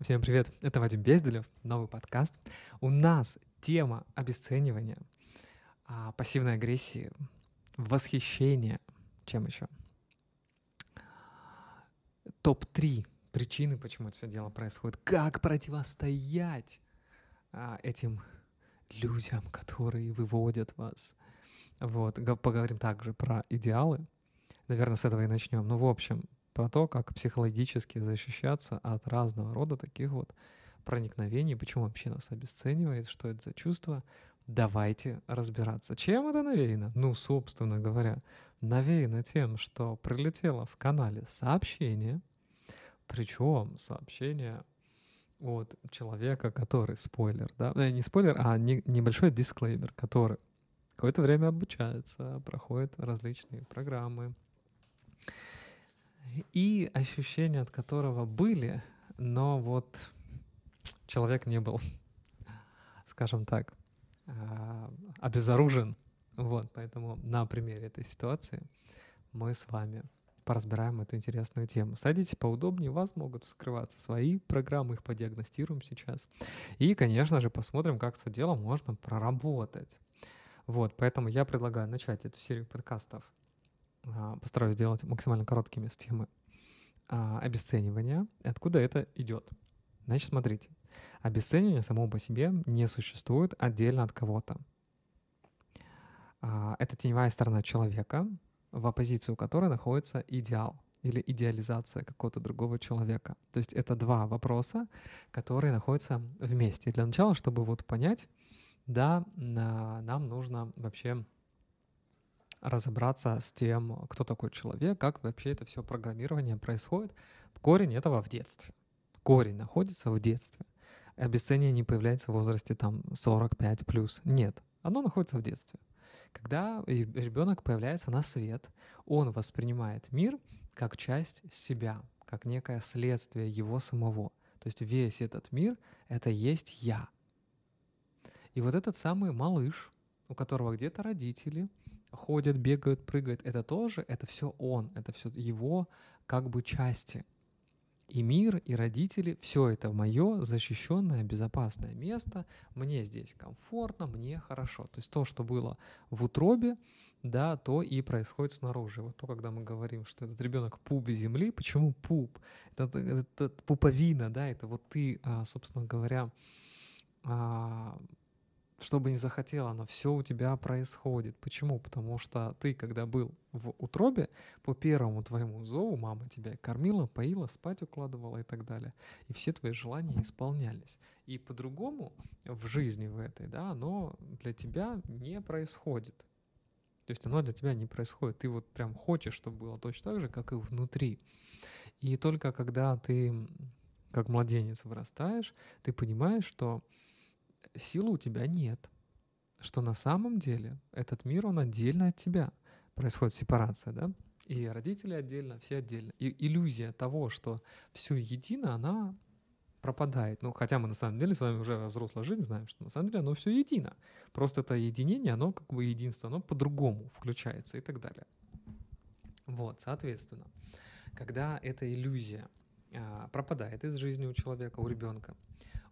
Всем привет, это Вадим Безделев, новый подкаст. У нас тема обесценивания, а, пассивной агрессии, восхищения, чем еще? Топ-3 причины, почему это все дело происходит. Как противостоять а, этим людям, которые выводят вас. Вот, поговорим также про идеалы. Наверное, с этого и начнем. Ну, в общем, про то, как психологически защищаться от разного рода таких вот проникновений, почему вообще нас обесценивает, что это за чувство. Давайте разбираться. Чем это навеяно? Ну, собственно говоря, навеяно тем, что прилетело в канале сообщение, причем сообщение от человека, который спойлер, да, э, не спойлер, а не, небольшой дисклеймер, который какое-то время обучается, проходит различные программы, и ощущения от которого были, но вот человек не был, скажем так, а, обезоружен. Вот, поэтому на примере этой ситуации мы с вами поразбираем эту интересную тему. Садитесь поудобнее, у вас могут вскрываться свои программы, их подиагностируем сейчас. И, конечно же, посмотрим, как это дело можно проработать. Вот, поэтому я предлагаю начать эту серию подкастов постараюсь сделать максимально короткими с темы а, обесценивания. Откуда это идет? Значит, смотрите. Обесценивание само по себе не существует отдельно от кого-то. А, это теневая сторона человека, в оппозицию которой находится идеал или идеализация какого-то другого человека. То есть это два вопроса, которые находятся вместе. Для начала, чтобы вот понять, да, нам нужно вообще разобраться с тем, кто такой человек, как вообще это все программирование происходит. Корень этого в детстве. Корень находится в детстве. Обесценивание не появляется в возрасте там 45 плюс. Нет, оно находится в детстве. Когда ребенок появляется на свет, он воспринимает мир как часть себя, как некое следствие его самого. То есть весь этот мир — это есть я. И вот этот самый малыш, у которого где-то родители — ходят, бегают, прыгают, это тоже, это все он, это все его как бы части. И мир, и родители, все это мое защищенное, безопасное место, мне здесь комфортно, мне хорошо. То есть то, что было в утробе, да, то и происходит снаружи. Вот то, когда мы говорим, что этот ребенок пуп земли, почему пуп? Это, это, это пуповина, да, это вот ты, а, собственно говоря, а, что бы ни захотела, но все у тебя происходит. Почему? Потому что ты, когда был в утробе, по первому твоему зову мама тебя кормила, поила, спать укладывала и так далее. И все твои желания исполнялись. И по-другому в жизни в этой, да, оно для тебя не происходит. То есть оно для тебя не происходит. Ты вот прям хочешь, чтобы было точно так же, как и внутри. И только когда ты как младенец вырастаешь, ты понимаешь, что силы у тебя нет. Что на самом деле этот мир, он отдельно от тебя. Происходит сепарация, да? И родители отдельно, все отдельно. И иллюзия того, что все едино, она пропадает. Ну, хотя мы на самом деле с вами уже во взрослой жизни знаем, что на самом деле оно все едино. Просто это единение, оно как бы единство, оно по-другому включается и так далее. Вот, соответственно, когда эта иллюзия а, пропадает из жизни у человека, у ребенка,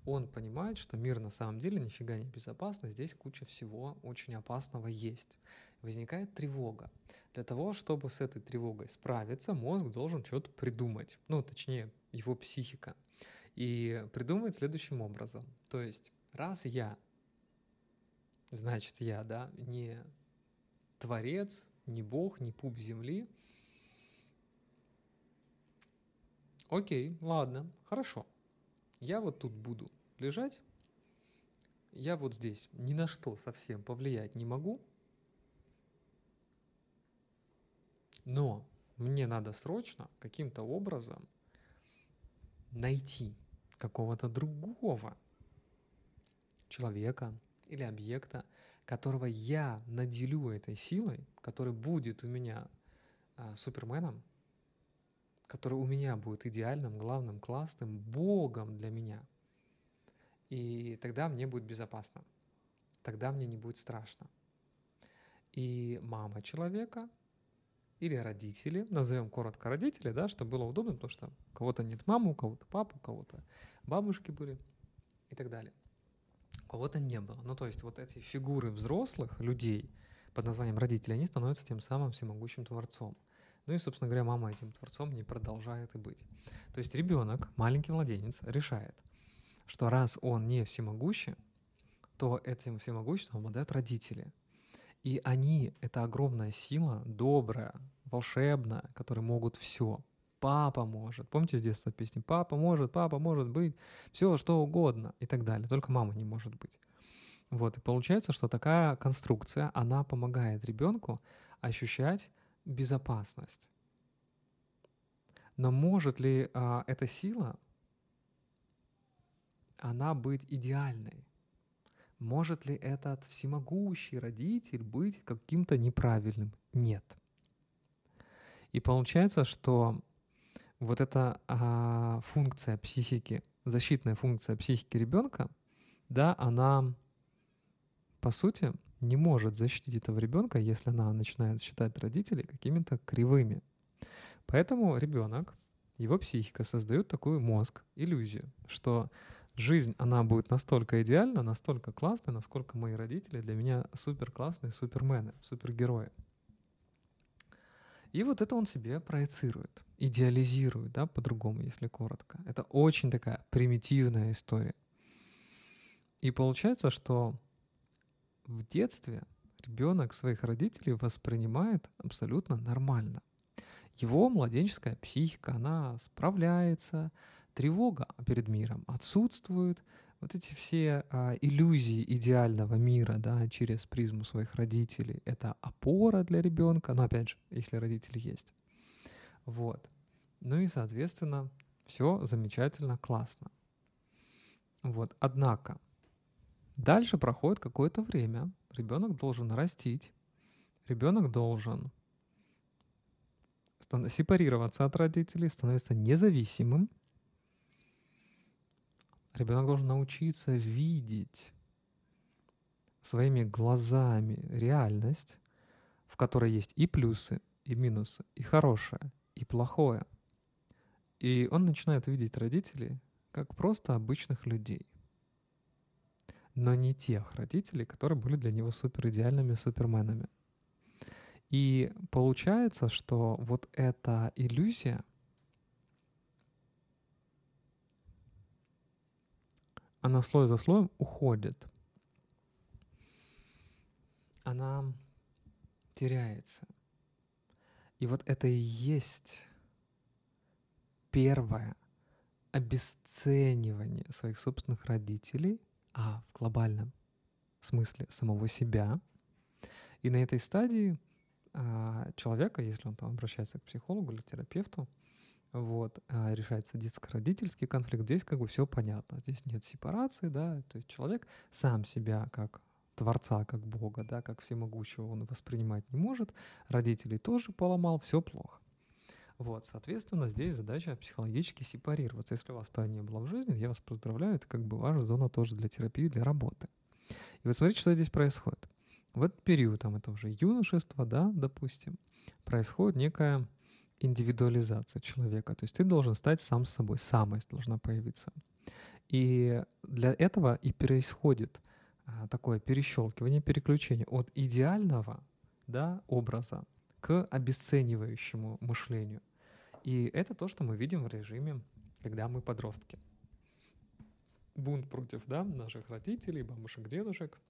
он понимает, что мир на самом деле нифига не безопасно, здесь куча всего очень опасного есть. Возникает тревога. Для того, чтобы с этой тревогой справиться, мозг должен что-то придумать. Ну, точнее, его психика. И придумывает следующим образом. То есть, раз я, значит я, да, не творец, не бог, не пуп земли, окей, ладно, хорошо я вот тут буду лежать, я вот здесь ни на что совсем повлиять не могу, но мне надо срочно каким-то образом найти какого-то другого человека или объекта, которого я наделю этой силой, который будет у меня а, суперменом, который у меня будет идеальным, главным, классным, Богом для меня. И тогда мне будет безопасно. Тогда мне не будет страшно. И мама человека или родители, назовем коротко родители, да, чтобы было удобно, потому что у кого-то нет мамы, у кого-то папа, у кого-то бабушки были и так далее. У кого-то не было. Ну, то есть вот эти фигуры взрослых людей под названием родители, они становятся тем самым всемогущим творцом. Ну и, собственно говоря, мама этим творцом не продолжает и быть. То есть ребенок, маленький младенец, решает, что раз он не всемогущий, то этим всемогуществом обладают родители. И они — это огромная сила, добрая, волшебная, которые могут все. Папа может. Помните с детства песни? Папа может, папа может быть, все что угодно и так далее. Только мама не может быть. Вот, и получается, что такая конструкция, она помогает ребенку ощущать безопасность. Но может ли а, эта сила, она быть идеальной? Может ли этот всемогущий родитель быть каким-то неправильным? Нет. И получается, что вот эта а, функция психики, защитная функция психики ребенка, да, она по сути не может защитить этого ребенка, если она начинает считать родителей какими-то кривыми. Поэтому ребенок, его психика создает такой мозг, иллюзию, что жизнь, она будет настолько идеальна, настолько классная, насколько мои родители для меня супер классные супермены, супергерои. И вот это он себе проецирует, идеализирует, да, по-другому, если коротко. Это очень такая примитивная история. И получается, что в детстве ребенок своих родителей воспринимает абсолютно нормально. Его младенческая психика, она справляется, тревога перед миром отсутствует, вот эти все а, иллюзии идеального мира, да, через призму своих родителей, это опора для ребенка, но опять же, если родители есть. Вот. Ну и, соответственно, все замечательно, классно. Вот. Однако, дальше проходит какое-то время, ребенок должен растить, ребенок должен сепарироваться от родителей, становиться независимым, Ребенок должен научиться видеть своими глазами реальность, в которой есть и плюсы, и минусы, и хорошее, и плохое. И он начинает видеть родителей как просто обычных людей. Но не тех родителей, которые были для него супер идеальными суперменами. И получается, что вот эта иллюзия — она слой за слоем уходит. Она теряется. И вот это и есть первое обесценивание своих собственных родителей, а в глобальном смысле самого себя. И на этой стадии а, человека, если он там обращается к психологу или терапевту, вот, а решается детско-родительский конфликт, здесь как бы все понятно, здесь нет сепарации, да, то есть человек сам себя как Творца, как Бога, да, как всемогущего он воспринимать не может, родителей тоже поломал, все плохо. Вот, соответственно, здесь задача психологически сепарироваться. Если у вас этого не было в жизни, я вас поздравляю, это как бы ваша зона тоже для терапии, для работы. И вы смотрите, что здесь происходит. В этот период, там это уже юношество, да, допустим, происходит некая индивидуализация человека. То есть ты должен стать сам с собой, самость должна появиться. И для этого и происходит а, такое перещелкивание, переключение от идеального да, образа к обесценивающему мышлению. И это то, что мы видим в режиме, когда мы подростки. Бунт против да, наших родителей, бабушек, дедушек.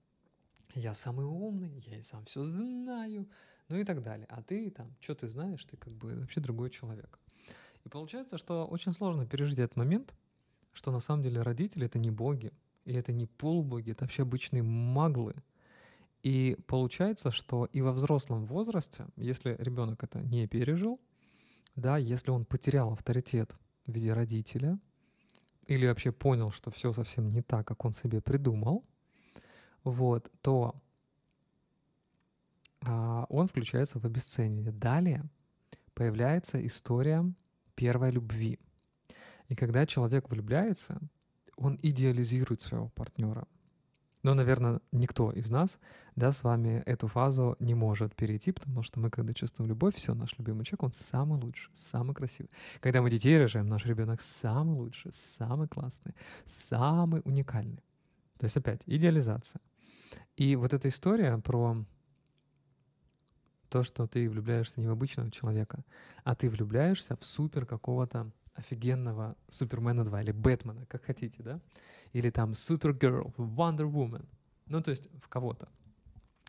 Я самый умный, я и сам все знаю, ну и так далее. А ты там, что ты знаешь, ты как бы вообще другой человек. И получается, что очень сложно пережить этот момент, что на самом деле родители — это не боги, и это не полубоги, это вообще обычные маглы. И получается, что и во взрослом возрасте, если ребенок это не пережил, да, если он потерял авторитет в виде родителя, или вообще понял, что все совсем не так, как он себе придумал, вот, то а, он включается в обесценивание. Далее появляется история первой любви. И когда человек влюбляется, он идеализирует своего партнера. Но, наверное, никто из нас, да, с вами эту фазу не может перейти, потому что мы, когда чувствуем любовь, все, наш любимый человек, он самый лучший, самый красивый. Когда мы детей рожаем, наш ребенок самый лучший, самый классный, самый уникальный. То есть опять идеализация. И вот эта история про то, что ты влюбляешься не в обычного человека, а ты влюбляешься в супер какого-то офигенного Супермена 2 или Бэтмена, как хотите, да? Или там Супергерл, Wonder Woman. Ну, то есть в кого-то.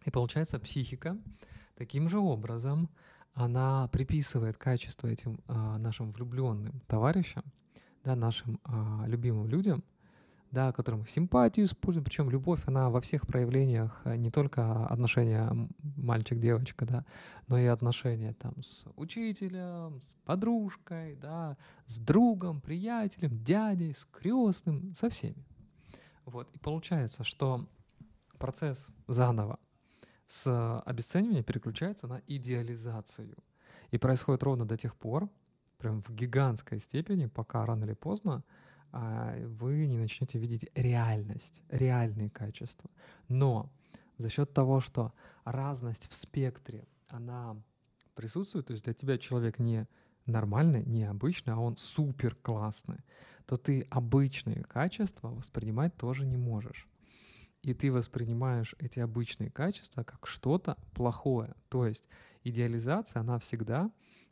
И получается, психика таким же образом, она приписывает качество этим а, нашим влюбленным товарищам, да, нашим а, любимым людям, да, которым симпатию используем, причем любовь, она во всех проявлениях, э, не только отношения мальчик-девочка, да, но и отношения там с учителем, с подружкой, да, с другом, приятелем, дядей, с крестным, со всеми. Вот, и получается, что процесс заново с обесценивания переключается на идеализацию. И происходит ровно до тех пор, прям в гигантской степени, пока рано или поздно вы не начнете видеть реальность, реальные качества. Но за счет того, что разность в спектре, она присутствует, то есть для тебя человек не нормальный, не обычный, а он супер классный, то ты обычные качества воспринимать тоже не можешь. И ты воспринимаешь эти обычные качества как что-то плохое. То есть идеализация, она всегда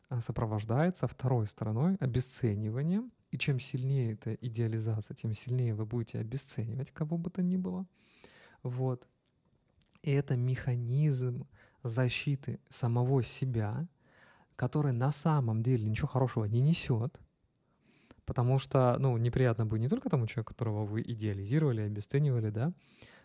а, сопровождается второй стороной обесцениванием и чем сильнее эта идеализация, тем сильнее вы будете обесценивать кого бы то ни было. Вот. И это механизм защиты самого себя, который на самом деле ничего хорошего не несет, потому что, ну, неприятно будет не только тому человеку, которого вы идеализировали, обесценивали, да,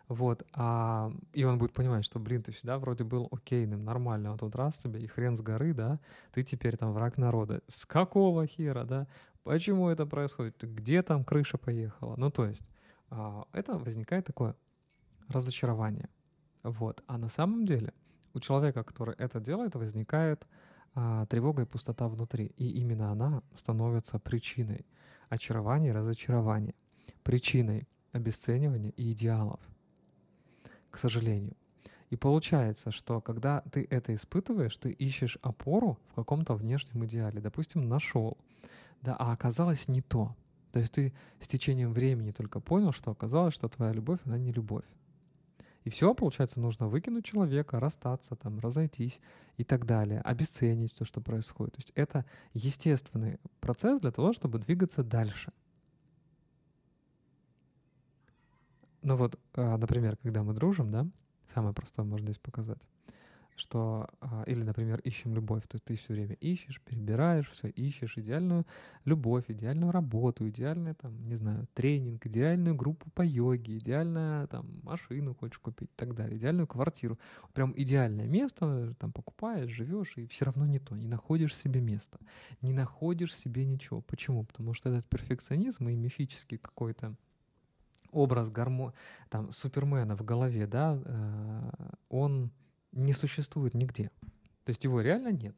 вот, а, и он будет понимать, что, блин, ты всегда вроде был окейным, нормальным, а тут раз тебе и хрен с горы, да, ты теперь там враг народа. С какого хера, да? Почему это происходит? Где там крыша поехала? Ну, то есть а, это возникает такое разочарование. Вот. А на самом деле у человека, который это делает, возникает а, тревога и пустота внутри. И именно она становится причиной очарования и разочарования, причиной обесценивания и идеалов. К сожалению. И получается, что когда ты это испытываешь, ты ищешь опору в каком-то внешнем идеале. Допустим, нашел да, а оказалось не то. То есть ты с течением времени только понял, что оказалось, что твоя любовь, она не любовь. И все, получается, нужно выкинуть человека, расстаться, там, разойтись и так далее, обесценить то, что происходит. То есть это естественный процесс для того, чтобы двигаться дальше. Ну вот, а, например, когда мы дружим, да, самое простое можно здесь показать что, а, или, например, ищем любовь, то ты все время ищешь, перебираешь, все ищешь идеальную любовь, идеальную работу, идеальный, там, не знаю, тренинг, идеальную группу по йоге, идеальную, там, машину хочешь купить и так далее, идеальную квартиру. Прям идеальное место, там, покупаешь, живешь, и все равно не то, не находишь себе места, не находишь себе ничего. Почему? Потому что этот перфекционизм и мифический какой-то образ гармо... там, Супермена в голове, да, э, он не существует нигде. То есть его реально нет.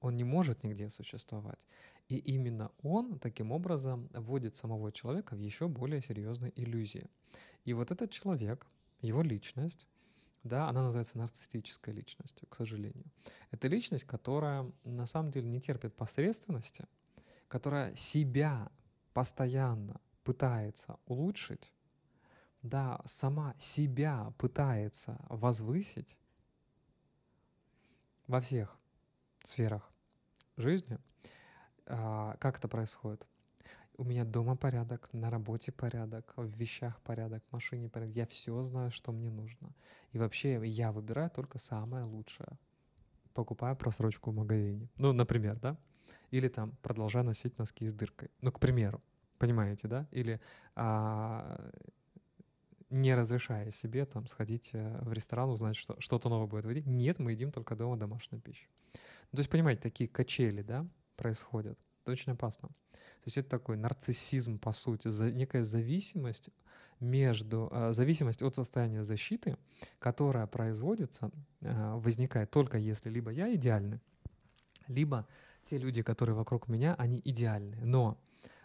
Он не может нигде существовать. И именно он таким образом вводит самого человека в еще более серьезные иллюзии. И вот этот человек, его личность, да, она называется нарциссической личностью, к сожалению. Это личность, которая на самом деле не терпит посредственности, которая себя постоянно пытается улучшить, да, сама себя пытается возвысить, во всех сферах жизни. А, как это происходит? У меня дома порядок, на работе порядок, в вещах порядок, в машине порядок. Я все знаю, что мне нужно. И вообще я выбираю только самое лучшее. Покупаю просрочку в магазине. Ну, например, да? Или там продолжаю носить носки с дыркой. Ну, к примеру. Понимаете, да? Или а, не разрешая себе там сходить э, в ресторан, узнать, что что-то новое будет выйти. Нет, мы едим только дома домашнюю пищу. Ну, то есть, понимаете, такие качели, да, происходят. Это очень опасно. То есть это такой нарциссизм, по сути, за, некая зависимость между, э, зависимость от состояния защиты, которая производится, э, возникает только если либо я идеальный, либо те люди, которые вокруг меня, они идеальны. Но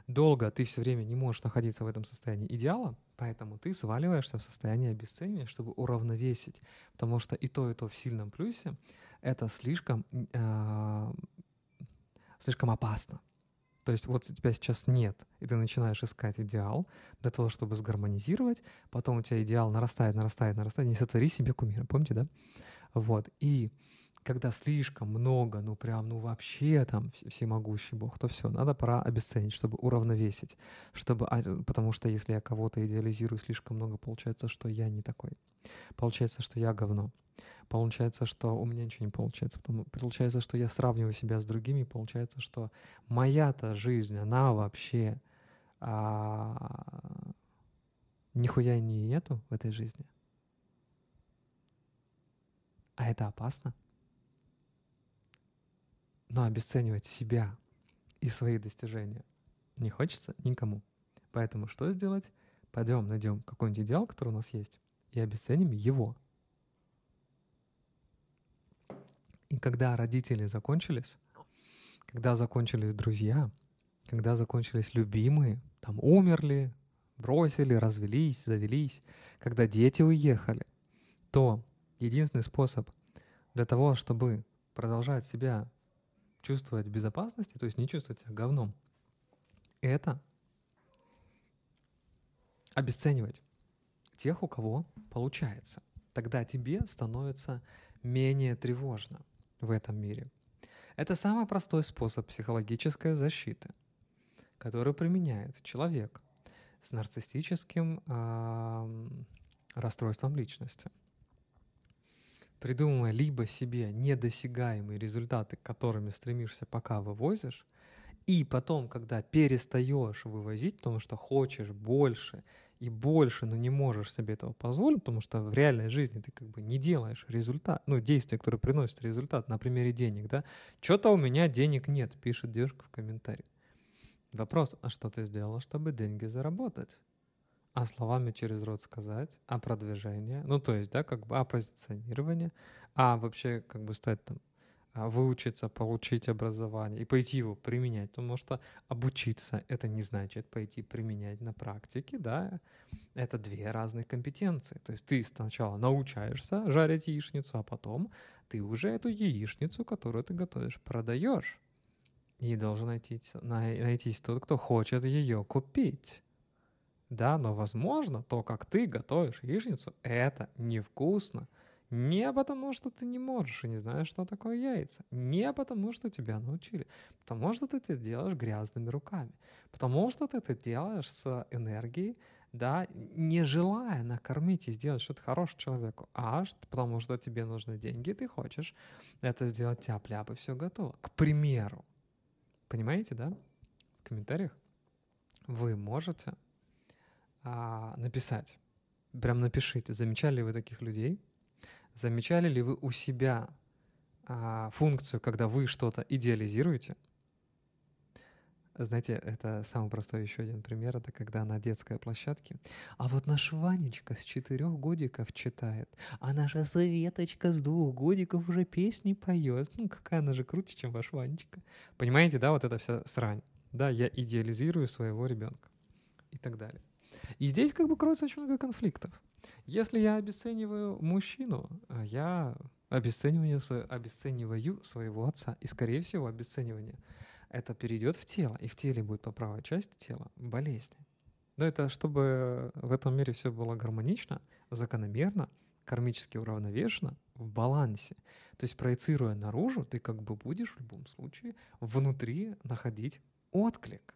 долго ты все время не можешь находиться в этом состоянии идеала, поэтому ты сваливаешься в состояние обесценивания, чтобы уравновесить. Потому что и то, и то в сильном плюсе — это слишком, э, слишком опасно. То есть вот тебя сейчас нет, и ты начинаешь искать идеал для того, чтобы сгармонизировать, потом у тебя идеал нарастает, нарастает, нарастает, не сотвори себе кумира, помните, да? Вот, и когда слишком много, ну прям, ну вообще там всемогущий Бог, то все, надо пора обесценить, чтобы уравновесить, чтобы, а, потому что если я кого-то идеализирую слишком много, получается, что я не такой. Получается, что я говно. Получается, что у меня ничего не получается. Потому, получается, что я сравниваю себя с другими, получается, что моя-то жизнь, она вообще а, нихуя не нету в этой жизни. А это опасно. Но обесценивать себя и свои достижения не хочется никому. Поэтому что сделать? Пойдем найдем какой-нибудь идеал, который у нас есть, и обесценим его. И когда родители закончились, когда закончились друзья, когда закончились любимые, там умерли, бросили, развелись, завелись, когда дети уехали, то единственный способ для того, чтобы продолжать себя чувствовать безопасности, то есть не чувствовать себя говном, это обесценивать тех, у кого получается. Тогда тебе становится менее тревожно в этом мире. Это самый простой способ психологической защиты, который применяет человек с нарциссическим э, расстройством личности – придумывая либо себе недосягаемые результаты, к которыми стремишься, пока вывозишь, и потом, когда перестаешь вывозить, потому что хочешь больше и больше, но не можешь себе этого позволить, потому что в реальной жизни ты как бы не делаешь результат, ну, действия, которые приносят результат, на примере денег, да, что-то у меня денег нет, пишет девушка в комментарии. Вопрос, а что ты сделала, чтобы деньги заработать? А словами через рот сказать, а продвижение, ну то есть, да, как бы, а позиционирование, а вообще как бы стать там, а выучиться, получить образование и пойти его применять, потому что обучиться — это не значит пойти применять на практике, да, это две разных компетенции. То есть ты сначала научаешься жарить яичницу, а потом ты уже эту яичницу, которую ты готовишь, продаешь. И должен найтись, найтись тот, кто хочет ее купить. Да, но возможно, то, как ты готовишь яичницу, это невкусно. Не потому, что ты не можешь и не знаешь, что такое яйца. Не потому, что тебя научили. Потому, что ты это делаешь грязными руками. Потому, что ты это делаешь с энергией, да, не желая накормить и сделать что-то хорошее человеку, а потому что тебе нужны деньги, ты хочешь это сделать тяп-ляп, и все готово. К примеру. Понимаете, да? В комментариях вы можете а, написать. Прям напишите, замечали ли вы таких людей? Замечали ли вы у себя а, функцию, когда вы что-то идеализируете? Знаете, это самый простой еще один пример, это когда на детской площадке. А вот наш Ванечка с четырех годиков читает, а наша Светочка с двух годиков уже песни поет. Ну, какая она же круче, чем ваш Ванечка. Понимаете, да, вот эта вся срань. Да, я идеализирую своего ребенка и так далее. И здесь как бы кроется очень много конфликтов. Если я обесцениваю мужчину, а я обесцениваю, обесцениваю своего отца. И, скорее всего, обесценивание это перейдет в тело, и в теле будет по правой части тела болезни. Но это чтобы в этом мире все было гармонично, закономерно, кармически уравновешенно, в балансе. То есть проецируя наружу, ты как бы будешь в любом случае внутри находить отклик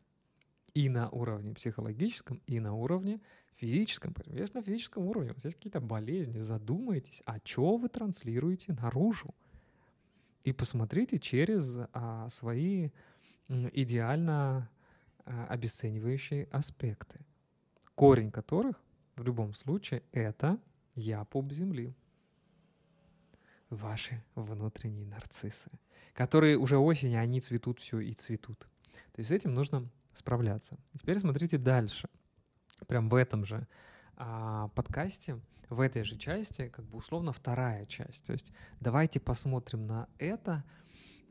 и на уровне психологическом, и на уровне физическом. Если на физическом уровне у вас есть какие-то болезни, задумайтесь, а что вы транслируете наружу. И посмотрите через а, свои идеально а, обесценивающие аспекты, корень которых в любом случае это я пуп земли. Ваши внутренние нарциссы, которые уже осенью, они цветут все и цветут. То есть с этим нужно справляться. теперь смотрите дальше. Прям в этом же а, подкасте, в этой же части, как бы условно вторая часть. То есть давайте посмотрим на это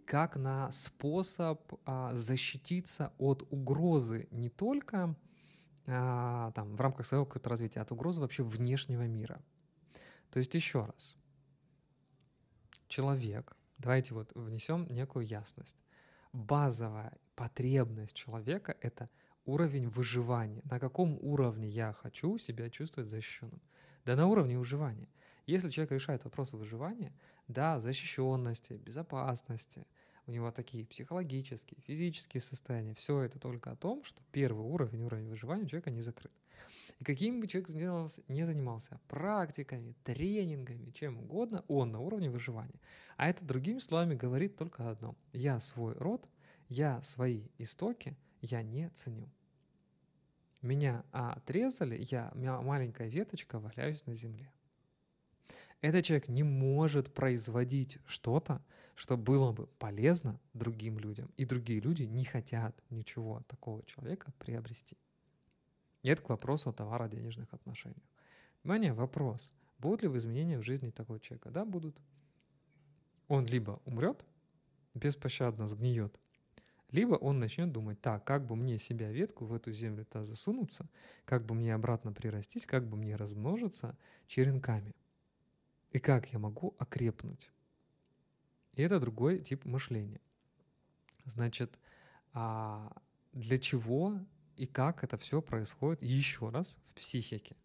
как на способ а, защититься от угрозы не только а, там, в рамках своего какого-то развития, а от угрозы вообще внешнего мира. То есть еще раз, человек, давайте вот внесем некую ясность. Базовая потребность человека — это уровень выживания. На каком уровне я хочу себя чувствовать защищенным? Да на уровне выживания. Если человек решает вопросы выживания, да, защищенности, безопасности, у него такие психологические, физические состояния, все это только о том, что первый уровень, уровень выживания у человека не закрыт. И каким бы человек не занимался практиками, тренингами, чем угодно, он на уровне выживания. А это другими словами говорит только одно. Я свой род, я свои истоки, я не ценю. Меня отрезали, я маленькая веточка, валяюсь на земле. Этот человек не может производить что-то, что было бы полезно другим людям. И другие люди не хотят ничего такого человека приобрести. Это к вопросу о товаро-денежных отношениях. Внимание, вопрос. Будут ли изменения в жизни такого человека? Да, будут. Он либо умрет, беспощадно сгниет, либо он начнет думать, так, как бы мне себя ветку в эту землю-то засунуться, как бы мне обратно прирастись, как бы мне размножиться черенками. И как я могу окрепнуть. И это другой тип мышления. Значит, а для чего и как это все происходит еще раз в психике.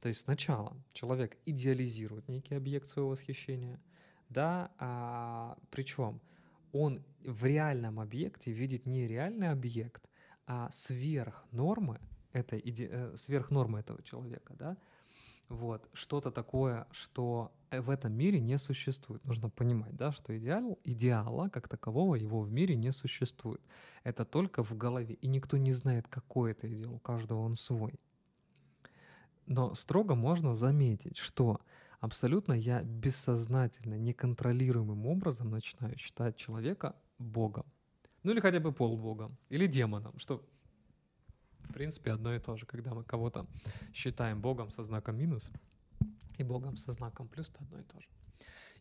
То есть сначала человек идеализирует некий объект своего восхищения, да, а, причем он в реальном объекте видит не реальный объект, а сверх нормы, это иде, э, сверх нормы этого человека, да, вот, что-то такое, что э, в этом мире не существует. Нужно понимать, да, что идеал, идеала как такового его в мире не существует. Это только в голове. И никто не знает, какой это идеал. У каждого он свой. Но строго можно заметить, что абсолютно я бессознательно, неконтролируемым образом начинаю считать человека Богом. Ну или хотя бы полубогом, или демоном, что в принципе одно и то же. Когда мы кого-то считаем Богом со знаком минус и Богом со знаком плюс, это одно и то же.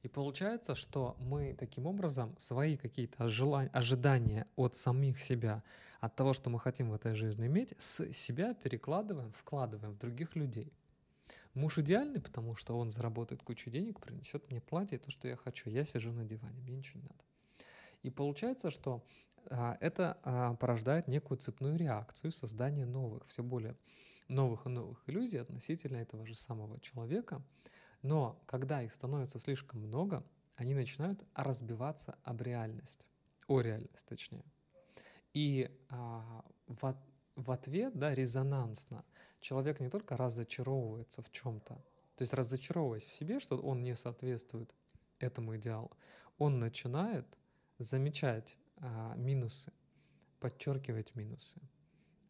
И получается, что мы таким образом свои какие-то ожидания от самих себя, от того, что мы хотим в этой жизни иметь, с себя перекладываем, вкладываем в других людей. Муж идеальный, потому что он заработает кучу денег, принесет мне платье, то, что я хочу. Я сижу на диване, мне ничего не надо. И получается, что это а, порождает некую цепную реакцию создания новых, все более новых и новых иллюзий относительно этого же самого человека. Но когда их становится слишком много, они начинают разбиваться об реальность, о реальность точнее. И а, в, в ответ, да, резонансно, человек не только разочаровывается в чем-то, то есть разочаровываясь в себе, что он не соответствует этому идеалу, он начинает замечать а, минусы, подчеркивать минусы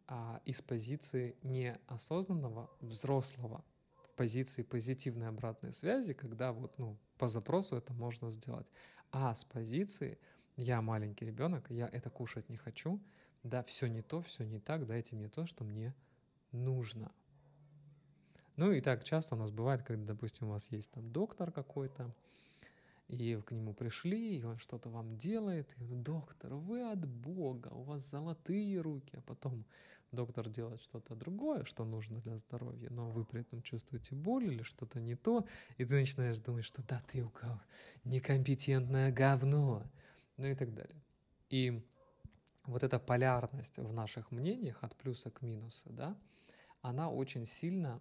а, из позиции неосознанного взрослого в позиции позитивной обратной связи, когда вот ну, по запросу это можно сделать, а с позиции я маленький ребенок, я это кушать не хочу, да, все не то, все не так, дайте мне то, что мне нужно. Ну и так часто у нас бывает, когда, допустим, у вас есть там доктор какой-то, и к нему пришли, и он что-то вам делает, и он, доктор, вы от Бога, у вас золотые руки, а потом доктор делает что-то другое, что нужно для здоровья, но вы при этом чувствуете боль или что-то не то, и ты начинаешь думать, что да ты у кого некомпетентное говно, ну и так далее. И вот эта полярность в наших мнениях от плюса к минусу, да, она очень сильно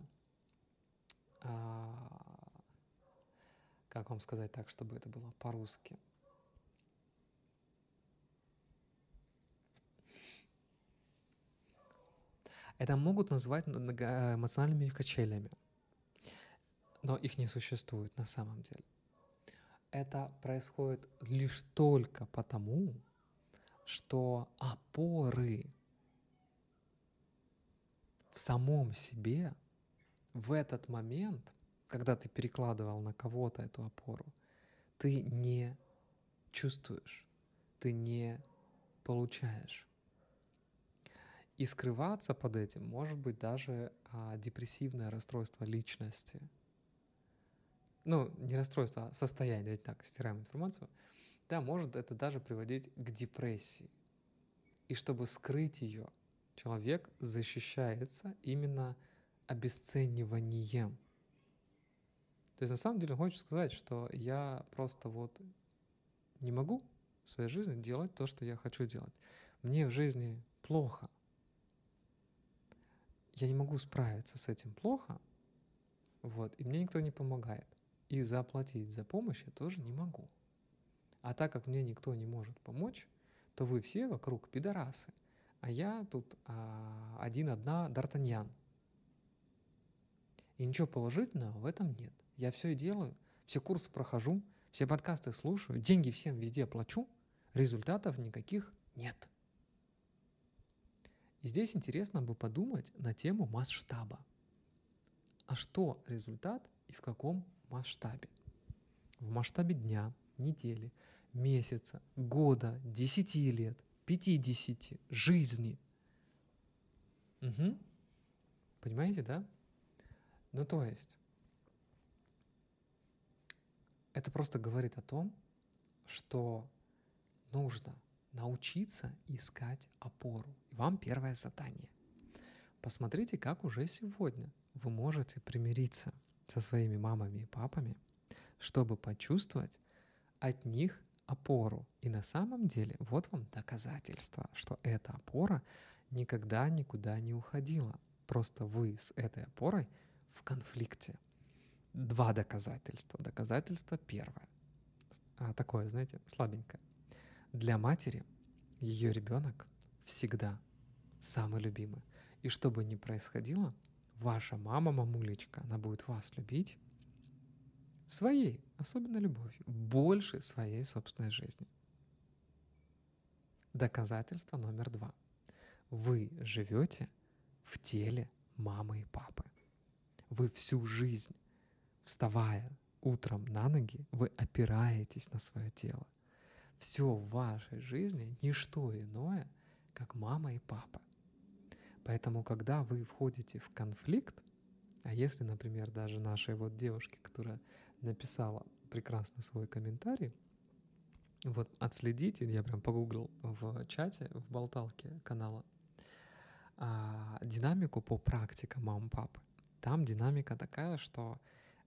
а, как вам сказать так, чтобы это было по-русски? Это могут назвать эмоциональными качелями, но их не существует на самом деле. Это происходит лишь только потому, что опоры в самом себе в этот момент когда ты перекладывал на кого-то эту опору, ты не чувствуешь, ты не получаешь. И скрываться под этим может быть даже а, депрессивное расстройство личности. Ну, не расстройство, а состояние, давайте так, стираем информацию. Да, может это даже приводить к депрессии. И чтобы скрыть ее, человек защищается именно обесцениванием. То есть на самом деле хочет сказать, что я просто вот не могу в своей жизни делать то, что я хочу делать. Мне в жизни плохо. Я не могу справиться с этим плохо, вот, и мне никто не помогает. И заплатить за помощь я тоже не могу. А так как мне никто не может помочь, то вы все вокруг пидорасы. А я тут а, один-одна Д'Артаньян. И ничего положительного в этом нет. Я все и делаю, все курсы прохожу, все подкасты слушаю, деньги всем везде плачу, результатов никаких нет. И здесь интересно бы подумать на тему масштаба. А что результат и в каком масштабе? В масштабе дня, недели, месяца, года, десяти лет, пятидесяти, жизни. Угу. Понимаете, да? Ну то есть, это просто говорит о том, что нужно научиться искать опору. И вам первое задание. Посмотрите, как уже сегодня вы можете примириться со своими мамами и папами, чтобы почувствовать от них опору. И на самом деле вот вам доказательство, что эта опора никогда никуда не уходила. Просто вы с этой опорой в конфликте. Два доказательства. Доказательство первое. А, такое, знаете, слабенькое. Для матери ее ребенок всегда самый любимый. И что бы ни происходило, ваша мама, мамулечка, она будет вас любить своей, особенно любовью, больше своей собственной жизни. Доказательство номер два. Вы живете в теле мамы и папы. Вы всю жизнь, вставая утром на ноги, вы опираетесь на свое тело. Все в вашей жизни — ничто иное, как мама и папа. Поэтому, когда вы входите в конфликт, а если, например, даже нашей вот девушке, которая написала прекрасно свой комментарий, вот отследите, я прям погуглил в чате, в болталке канала, а, динамику по практикам мам-папы. Там динамика такая, что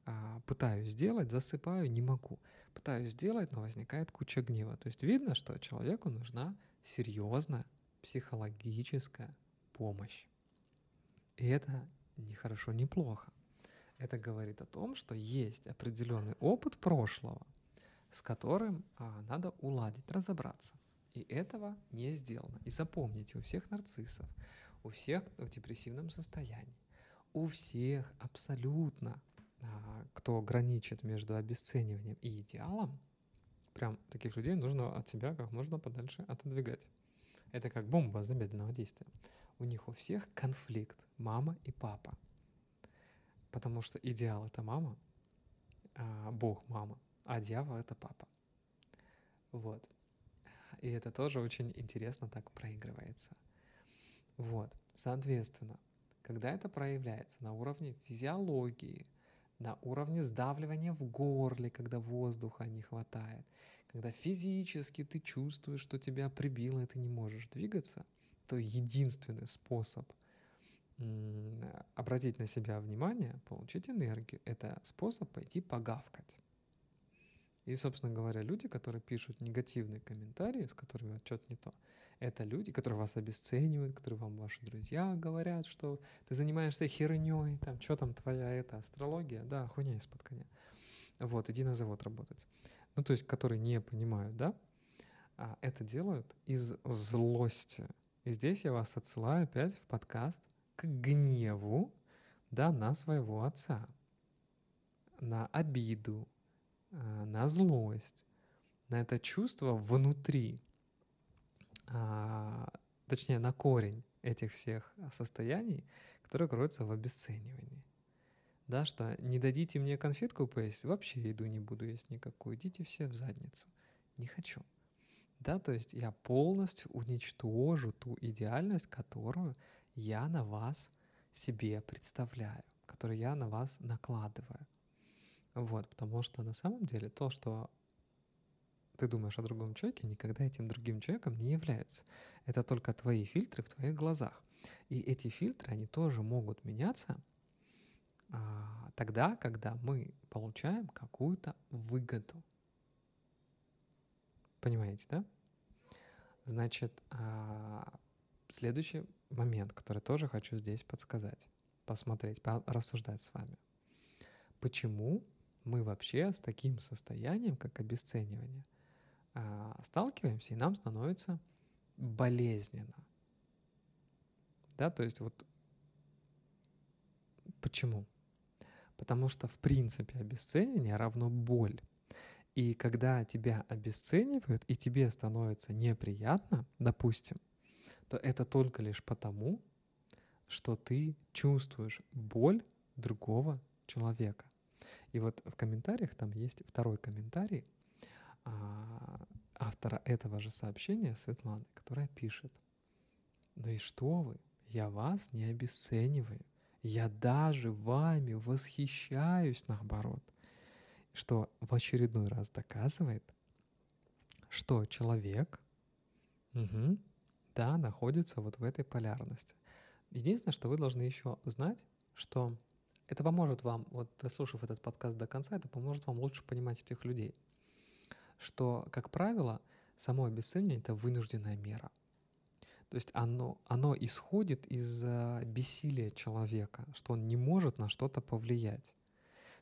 а, пытаюсь сделать, засыпаю, не могу. Пытаюсь сделать, но возникает куча гнева. То есть видно, что человеку нужна серьезная психологическая помощь. И это не хорошо, не плохо. Это говорит о том, что есть определенный опыт прошлого, с которым а, надо уладить, разобраться. И этого не сделано. И запомните, у всех нарциссов, у всех в депрессивном состоянии, у всех абсолютно, кто граничит между обесцениванием и идеалом, прям таких людей нужно от себя как можно подальше отодвигать. Это как бомба замедленного действия у них у всех конфликт мама и папа. Потому что идеал — это мама, а Бог — мама, а дьявол — это папа. Вот. И это тоже очень интересно так проигрывается. Вот. Соответственно, когда это проявляется на уровне физиологии, на уровне сдавливания в горле, когда воздуха не хватает, когда физически ты чувствуешь, что тебя прибило, и ты не можешь двигаться, то единственный способ обратить на себя внимание, получить энергию, это способ пойти погавкать. И, собственно говоря, люди, которые пишут негативные комментарии, с которыми вот что-то не то, это люди, которые вас обесценивают, которые вам ваши друзья говорят, что ты занимаешься херней, там, что там твоя эта астрология, да, хуйня из-под коня. Вот, иди на завод работать. Ну, то есть, которые не понимают, да, а это делают из злости, и здесь я вас отсылаю опять в подкаст к гневу да, на своего отца, на обиду, на злость, на это чувство внутри, а, точнее, на корень этих всех состояний, которые кроются в обесценивании. Да, что не дадите мне конфетку поесть, вообще еду не буду есть никакую, идите все в задницу. Не хочу. Да, то есть я полностью уничтожу ту идеальность, которую я на вас себе представляю, которую я на вас накладываю. Вот, потому что на самом деле то, что ты думаешь о другом человеке, никогда этим другим человеком не является. Это только твои фильтры в твоих глазах. И эти фильтры, они тоже могут меняться а, тогда, когда мы получаем какую-то выгоду. Понимаете, да? Значит, а, следующий момент, который тоже хочу здесь подсказать, посмотреть, рассуждать с вами. Почему мы вообще с таким состоянием, как обесценивание, а, сталкиваемся, и нам становится болезненно. Да, то есть вот почему? Потому что в принципе обесценивание равно боль. И когда тебя обесценивают, и тебе становится неприятно, допустим, то это только лишь потому, что ты чувствуешь боль другого человека. И вот в комментариях там есть второй комментарий а, автора этого же сообщения, Светланы, которая пишет, ну и что вы, я вас не обесцениваю, я даже вами восхищаюсь наоборот, что в очередной раз доказывает, что человек, угу, да, находится вот в этой полярности. Единственное, что вы должны еще знать, что это поможет вам, вот дослушав этот подкаст до конца, это поможет вам лучше понимать этих людей. Что, как правило, само обесценивание — это вынужденная мера. То есть оно, оно исходит из бессилия человека, что он не может на что-то повлиять.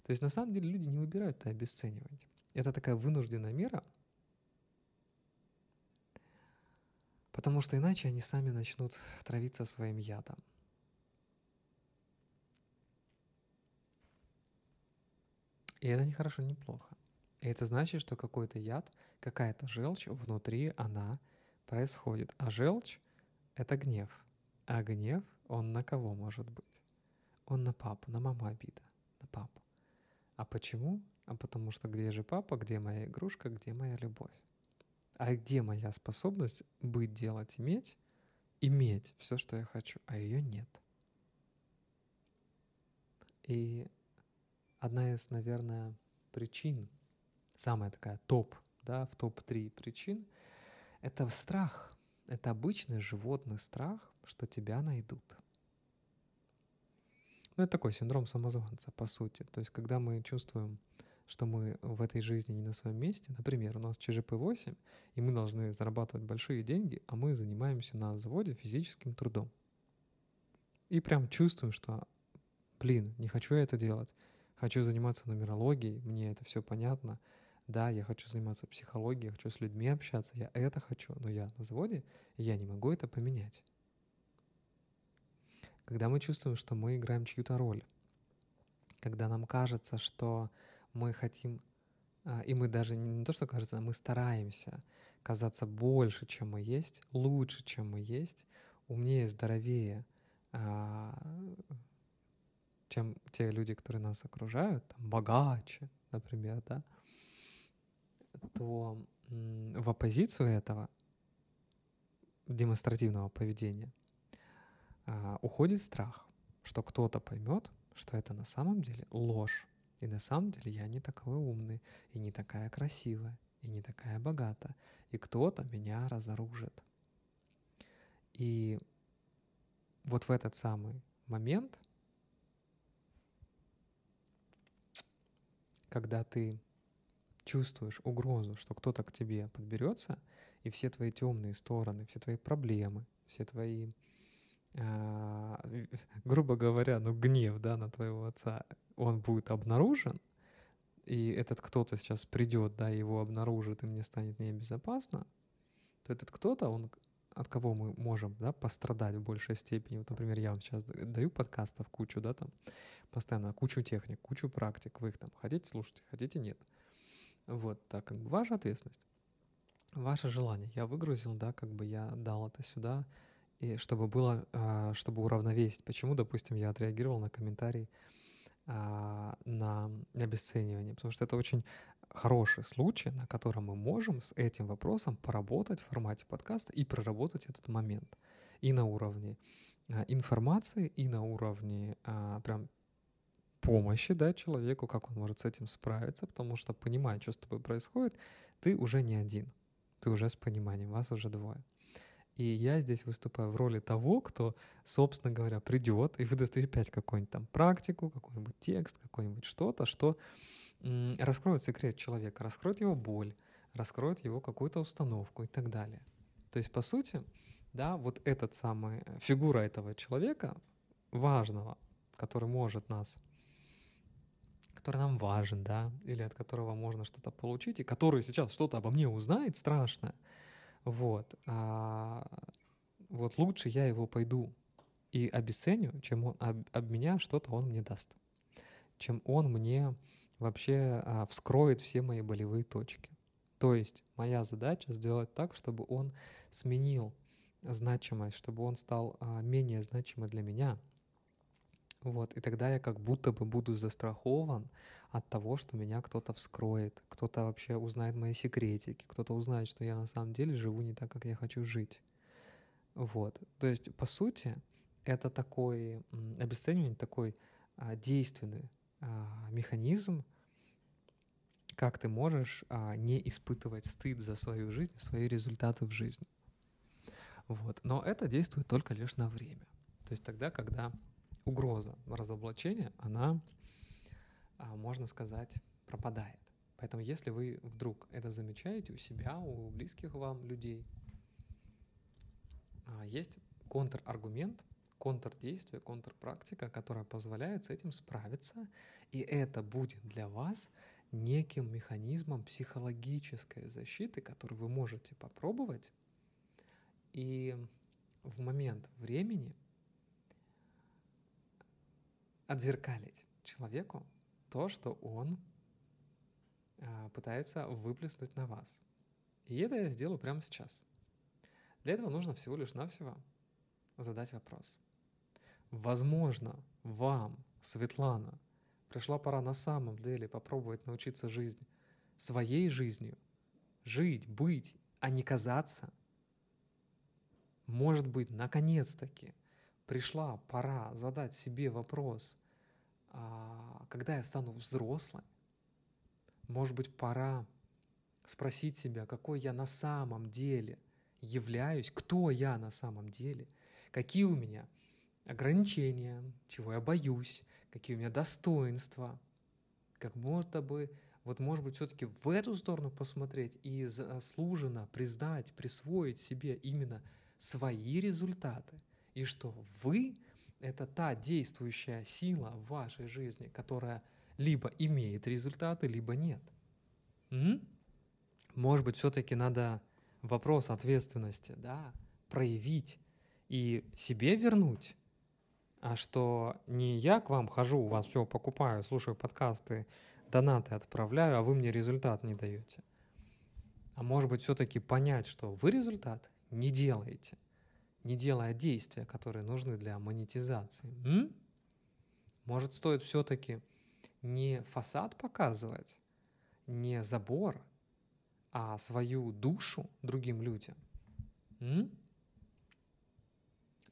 То есть на самом деле люди не выбирают это обесценивать. Это такая вынужденная мера, потому что иначе они сами начнут травиться своим ядом. И это не хорошо, не плохо. И это значит, что какой-то яд, какая-то желчь внутри, она происходит. А желчь — это гнев. А гнев, он на кого может быть? Он на папу, на маму обида, на папу. А почему? А потому что где же папа, где моя игрушка, где моя любовь? А где моя способность быть, делать, иметь? Иметь все, что я хочу, а ее нет. И одна из, наверное, причин, самая такая топ, да, в топ-3 причин, это страх. Это обычный животный страх, что тебя найдут. Ну, это такой синдром самозванца, по сути. То есть, когда мы чувствуем, что мы в этой жизни не на своем месте, например, у нас ЧЖП-8, и мы должны зарабатывать большие деньги, а мы занимаемся на заводе физическим трудом. И прям чувствуем, что, блин, не хочу я это делать хочу заниматься нумерологией, мне это все понятно. Да, я хочу заниматься психологией, я хочу с людьми общаться, я это хочу, но я на заводе, и я не могу это поменять. Когда мы чувствуем, что мы играем чью-то роль, когда нам кажется, что мы хотим, а, и мы даже не то, что кажется, а мы стараемся казаться больше, чем мы есть, лучше, чем мы есть, умнее, здоровее, а, чем те люди, которые нас окружают, там, богаче, например, да, то в оппозицию этого демонстративного поведения а, уходит страх, что кто-то поймет, что это на самом деле ложь. И на самом деле я не такой умный, и не такая красивая, и не такая богата, и кто-то меня разоружит. И вот в этот самый момент — когда ты чувствуешь угрозу, что кто-то к тебе подберется, и все твои темные стороны, все твои проблемы, все твои, э, грубо говоря, ну гнев да, на твоего отца, он будет обнаружен, и этот кто-то сейчас придет, да, его обнаружит, и мне станет небезопасно, то этот кто-то, он от кого мы можем да, пострадать в большей степени. Вот, например, я вам сейчас даю подкастов кучу, да, там, постоянно кучу техник, кучу практик, вы их там хотите слушать, хотите нет. Вот, так как бы ваша ответственность, ваше желание. Я выгрузил, да, как бы я дал это сюда, и чтобы было, а, чтобы уравновесить. Почему, допустим, я отреагировал на комментарий а, на обесценивание, потому что это очень хороший случай, на котором мы можем с этим вопросом поработать в формате подкаста и проработать этот момент и на уровне а, информации, и на уровне а, прям помощи, да, человеку, как он может с этим справиться, потому что, понимая, что с тобой происходит, ты уже не один, ты уже с пониманием, вас уже двое. И я здесь выступаю в роли того, кто, собственно говоря, придет и выдаст опять какую-нибудь там практику, какой-нибудь текст, какой-нибудь что-то, что раскроет секрет человека, раскроет его боль, раскроет его какую-то установку и так далее. То есть, по сути, да, вот этот самый, э, фигура этого человека, важного, который может нас, который нам важен, да, или от которого можно что-то получить, и который сейчас что-то обо мне узнает страшное, вот, а, вот лучше я его пойду и обесценю, чем он об, об меня что-то он мне даст, чем он мне вообще а, вскроет все мои болевые точки. То есть моя задача сделать так, чтобы он сменил значимость, чтобы он стал а, менее значимым для меня. Вот, и тогда я как будто бы буду застрахован от того, что меня кто-то вскроет, кто-то вообще узнает мои секретики, кто-то узнает, что я на самом деле живу не так, как я хочу жить. Вот, то есть, по сути, это такой, обесценивание такой а, действенный а, механизм, как ты можешь а, не испытывать стыд за свою жизнь, свои результаты в жизни. Вот. Но это действует только лишь на время. То есть тогда, когда угроза разоблачения, она, а, можно сказать, пропадает. Поэтому если вы вдруг это замечаете у себя, у близких вам людей, а, есть контраргумент, контрдействие, контрпрактика, которая позволяет с этим справиться, и это будет для вас неким механизмом психологической защиты, который вы можете попробовать и в момент времени отзеркалить человеку то, что он а, пытается выплеснуть на вас. И это я сделаю прямо сейчас. Для этого нужно всего лишь навсего задать вопрос. Возможно, вам, Светлана, пришла пора на самом деле попробовать научиться жизнь своей жизнью, жить, быть, а не казаться – может быть, наконец-таки пришла пора задать себе вопрос, когда я стану взрослой, может быть, пора спросить себя, какой я на самом деле являюсь, кто я на самом деле, какие у меня ограничения, чего я боюсь, какие у меня достоинства, как будто бы, вот может быть, все-таки в эту сторону посмотреть и заслуженно признать, присвоить себе именно свои результаты, и что вы — это та действующая сила в вашей жизни, которая либо имеет результаты, либо нет. М? Может быть, все-таки надо вопрос ответственности, да, проявить и себе вернуть, а что не я к вам хожу, у вас все покупаю, слушаю подкасты, донаты отправляю, а вы мне результат не даете. А может быть, все-таки понять, что вы результат не делаете, не делая действия, которые нужны для монетизации. М? Может, стоит все-таки не фасад показывать, не забор, а свою душу другим людям? М?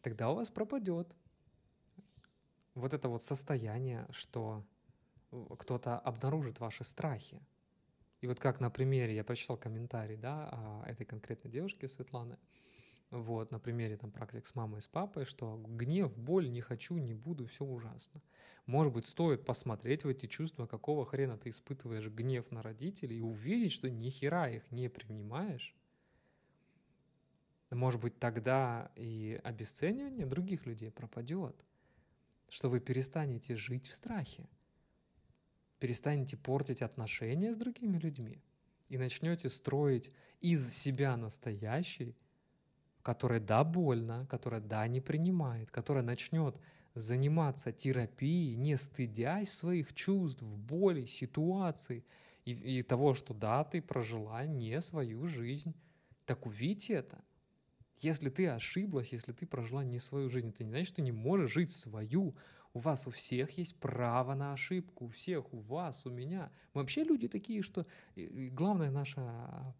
Тогда у вас пропадет вот это вот состояние, что кто-то обнаружит ваши страхи. И вот как на примере, я прочитал комментарий да, этой конкретной девушки Светланы, вот, на примере там практик с мамой с папой, что гнев, боль, не хочу, не буду, все ужасно. Может быть, стоит посмотреть в эти чувства, какого хрена ты испытываешь гнев на родителей и увидеть, что ни хера их не принимаешь. Может быть, тогда и обесценивание других людей пропадет, что вы перестанете жить в страхе, перестанете портить отношения с другими людьми и начнете строить из себя настоящий которая да больно, которая да не принимает, которая начнет заниматься терапией, не стыдясь своих чувств, боли, ситуаций и, и того, что да, ты прожила не свою жизнь. Так увидите это. Если ты ошиблась, если ты прожила не свою жизнь, это не значит, что ты не можешь жить свою. У вас у всех есть право на ошибку, у всех, у вас, у меня. Мы вообще люди такие, что главное наше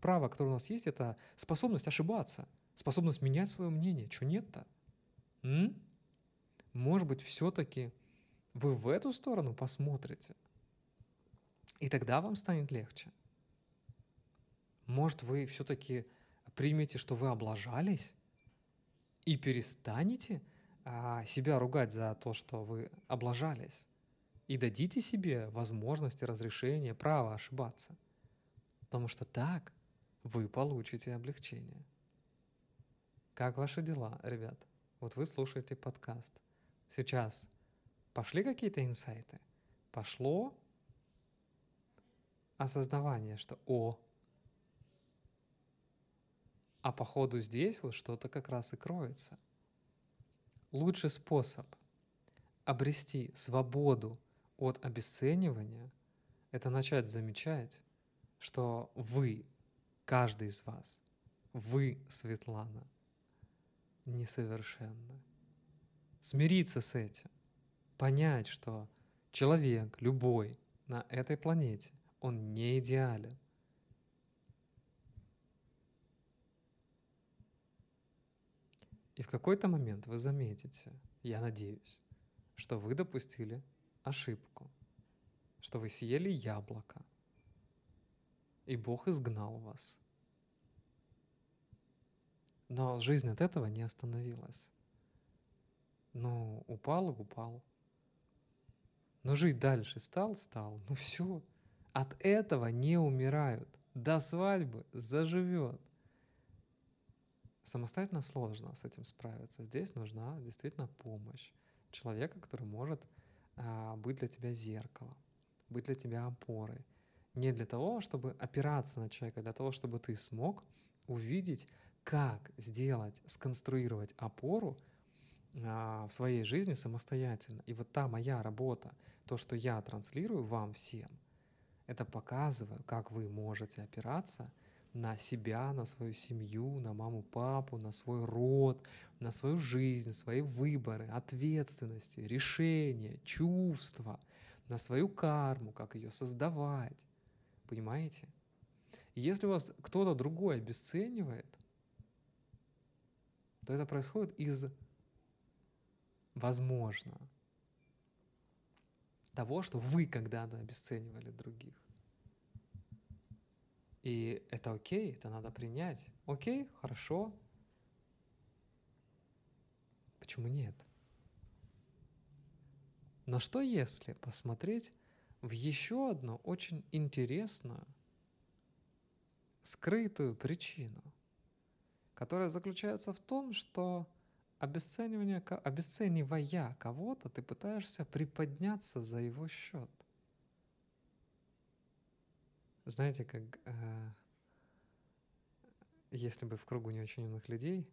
право, которое у нас есть, это способность ошибаться – способность менять свое мнение. Чего нет-то? Может быть, все-таки вы в эту сторону посмотрите, и тогда вам станет легче. Может, вы все-таки примете, что вы облажались, и перестанете а, себя ругать за то, что вы облажались, и дадите себе возможность, разрешение, право ошибаться. Потому что так вы получите облегчение. Как ваши дела, ребят? Вот вы слушаете подкаст. Сейчас пошли какие-то инсайты? Пошло осознавание, что «О, а походу здесь вот что-то как раз и кроется. Лучший способ обрести свободу от обесценивания — это начать замечать, что вы, каждый из вас, вы, Светлана, несовершенны. Смириться с этим, понять, что человек, любой на этой планете, он не идеален. И в какой-то момент вы заметите, я надеюсь, что вы допустили ошибку, что вы съели яблоко, и Бог изгнал вас. Но жизнь от этого не остановилась. Ну, упал и упал. Но жить дальше стал, стал. Ну все. От этого не умирают. До свадьбы заживет самостоятельно сложно с этим справиться. Здесь нужна действительно помощь человека, который может а, быть для тебя зеркалом, быть для тебя опорой. Не для того, чтобы опираться на человека, а для того, чтобы ты смог увидеть, как сделать, сконструировать опору а, в своей жизни самостоятельно. И вот та моя работа, то, что я транслирую вам всем, это показываю, как вы можете опираться — на себя, на свою семью, на маму, папу, на свой род, на свою жизнь, свои выборы, ответственности, решения, чувства, на свою карму, как ее создавать. Понимаете? если вас кто-то другой обесценивает, то это происходит из, возможно, того, что вы когда-то обесценивали других. И это окей, это надо принять. Окей, хорошо. Почему нет? Но что если посмотреть в еще одну очень интересную, скрытую причину, которая заключается в том, что обесценивание, обесценивая кого-то, ты пытаешься приподняться за его счет. Знаете, как э, если бы в кругу не очень умных людей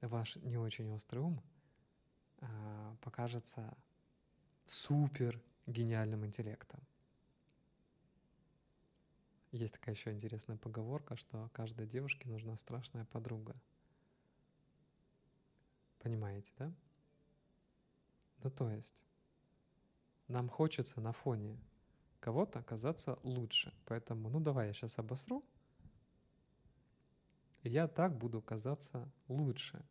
ваш не очень острый ум э, покажется супер гениальным интеллектом. Есть такая еще интересная поговорка, что каждой девушке нужна страшная подруга. Понимаете, да? Ну то есть, нам хочется на фоне кого-то оказаться лучше. Поэтому, ну давай я сейчас обосру, я так буду казаться лучше.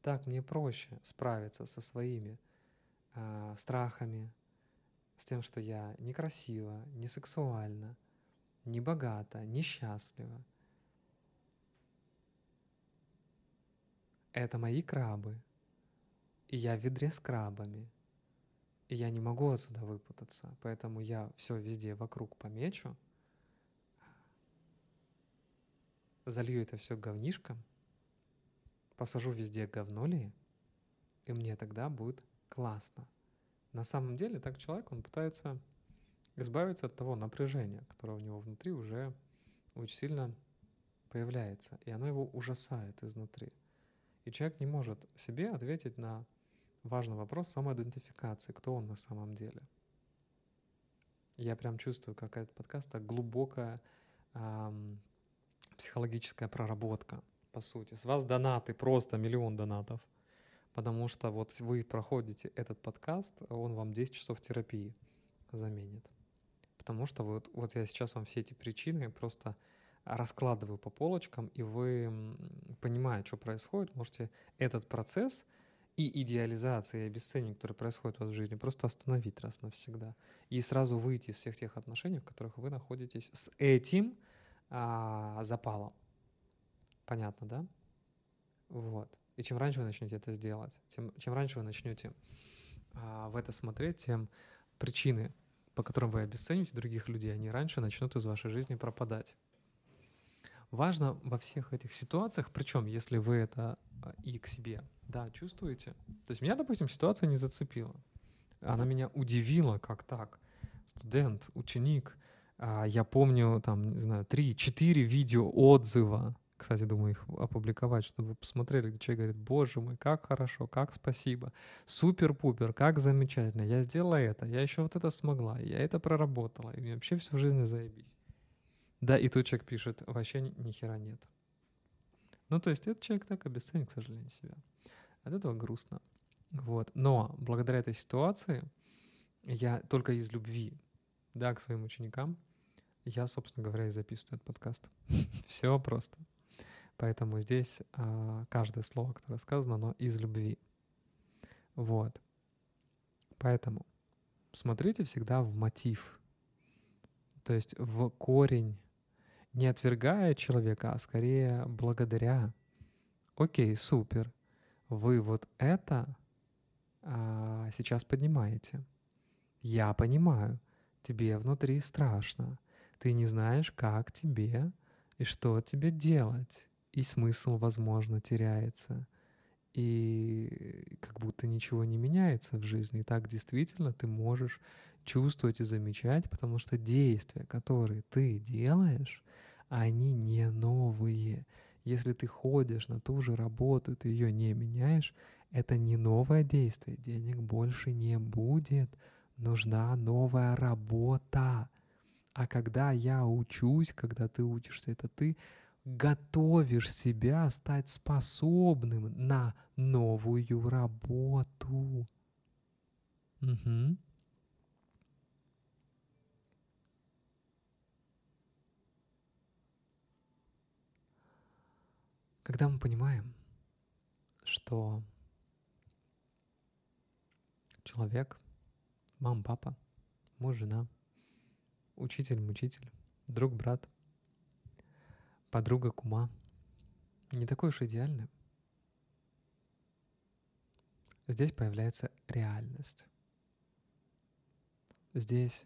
Так мне проще справиться со своими э, страхами, с тем, что я некрасива, не сексуальна, не богата, несчастлива. Это мои крабы, и я в ведре с крабами — и я не могу отсюда выпутаться, поэтому я все везде вокруг помечу, залью это все говнишком, посажу везде говноли, и мне тогда будет классно. На самом деле так человек, он пытается избавиться от того напряжения, которое у него внутри уже очень сильно появляется, и оно его ужасает изнутри. И человек не может себе ответить на важный вопрос самоидентификации, кто он на самом деле. Я прям чувствую, как этот подкаст так глубокая эм, психологическая проработка, по сути. С вас донаты, просто миллион донатов, потому что вот вы проходите этот подкаст, он вам 10 часов терапии заменит. Потому что вот, вот я сейчас вам все эти причины просто раскладываю по полочкам, и вы, понимая, что происходит, можете этот процесс и идеализация и обесценивание, которое происходит у вас в жизни, просто остановить раз навсегда. И сразу выйти из всех тех отношений, в которых вы находитесь с этим а, запалом. Понятно, да? Вот. И чем раньше вы начнете это сделать, тем, чем раньше вы начнете а, в это смотреть, тем причины, по которым вы обесцениваете других людей, они раньше начнут из вашей жизни пропадать. Важно во всех этих ситуациях, причем если вы это а, и к себе, да, чувствуете. То есть меня, допустим, ситуация не зацепила. Она меня удивила, как так. Студент, ученик, а, я помню, там, не знаю, три-четыре видео отзыва кстати, думаю, их опубликовать, чтобы вы посмотрели, человек говорит, боже мой, как хорошо, как спасибо, супер-пупер, как замечательно, я сделала это, я еще вот это смогла, я это проработала, и мне вообще всю жизнь заебись. Да, и тут человек пишет, вообще ни хера нет. Ну, то есть этот человек так обесценит, к сожалению, себя. От этого грустно. Вот. Но благодаря этой ситуации я только из любви, да, к своим ученикам, я, собственно говоря, и записываю этот подкаст. Все просто. Поэтому здесь а, каждое слово, которое сказано, оно из любви. Вот. Поэтому смотрите всегда в мотив, то есть в корень, не отвергая человека, а скорее благодаря. Окей, супер. Вы вот это а, сейчас поднимаете. Я понимаю, тебе внутри страшно. Ты не знаешь, как тебе и что тебе делать и смысл, возможно, теряется, и как будто ничего не меняется в жизни. И так действительно ты можешь чувствовать и замечать, потому что действия, которые ты делаешь, они не новые. Если ты ходишь на ту же работу, ты ее не меняешь, это не новое действие, денег больше не будет, нужна новая работа. А когда я учусь, когда ты учишься, это ты готовишь себя стать способным на новую работу. Угу. Когда мы понимаем, что человек, мама, папа, муж, жена, учитель, мучитель, друг, брат, подруга кума не такой уж идеальный. Здесь появляется реальность. Здесь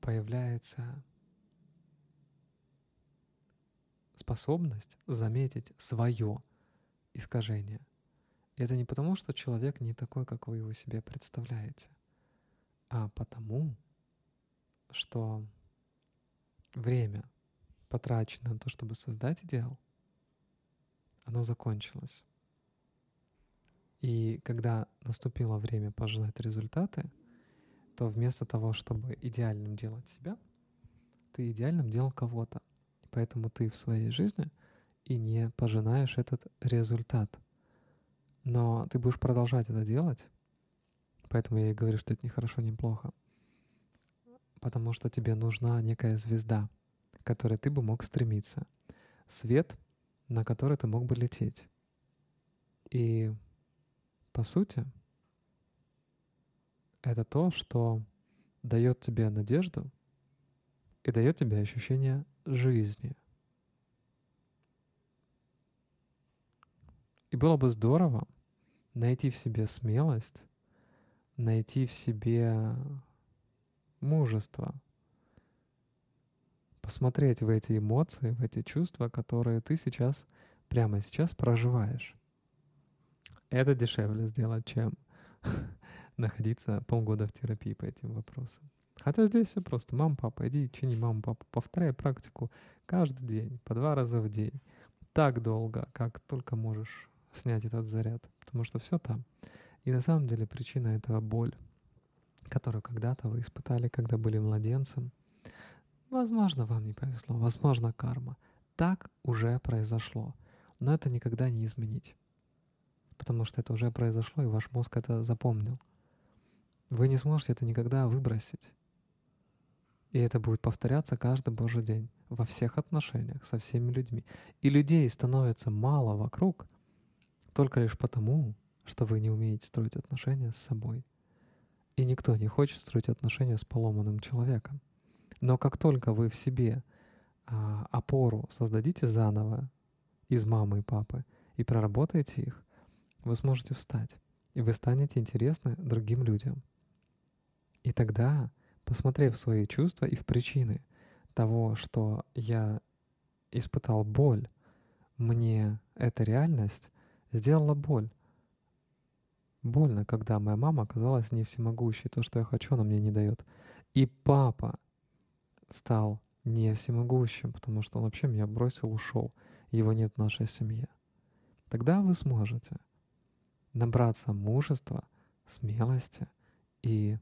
появляется способность заметить свое искажение. И это не потому, что человек не такой, как вы его себе представляете, а потому, что время — потрачено на то, чтобы создать идеал, оно закончилось. И когда наступило время пожинать результаты, то вместо того, чтобы идеальным делать себя, ты идеальным делал кого-то. Поэтому ты в своей жизни и не пожинаешь этот результат. Но ты будешь продолжать это делать, поэтому я и говорю, что это не хорошо, не плохо. Потому что тебе нужна некая звезда — которой ты бы мог стремиться, свет, на который ты мог бы лететь. И по сути, это то, что дает тебе надежду и дает тебе ощущение жизни. И было бы здорово найти в себе смелость, найти в себе мужество — посмотреть в эти эмоции, в эти чувства, которые ты сейчас, прямо сейчас проживаешь. Это дешевле сделать, чем находиться полгода в терапии по этим вопросам. Хотя здесь все просто. Мам, папа, иди чини маму, папу. Повторяй практику каждый день, по два раза в день. Так долго, как только можешь снять этот заряд. Потому что все там. И на самом деле причина этого боль, которую когда-то вы испытали, когда были младенцем, Возможно, вам не повезло, возможно, карма. Так уже произошло. Но это никогда не изменить. Потому что это уже произошло, и ваш мозг это запомнил. Вы не сможете это никогда выбросить. И это будет повторяться каждый божий день во всех отношениях, со всеми людьми. И людей становится мало вокруг только лишь потому, что вы не умеете строить отношения с собой. И никто не хочет строить отношения с поломанным человеком. Но как только вы в себе а, опору создадите заново из мамы и папы и проработаете их, вы сможете встать, и вы станете интересны другим людям. И тогда, посмотрев свои чувства и в причины того, что я испытал боль, мне эта реальность сделала боль. Больно, когда моя мама оказалась не всемогущей. То, что я хочу, она мне не дает. И папа стал не всемогущим, потому что он вообще меня бросил, ушел. Его нет в нашей семье. Тогда вы сможете набраться мужества, смелости и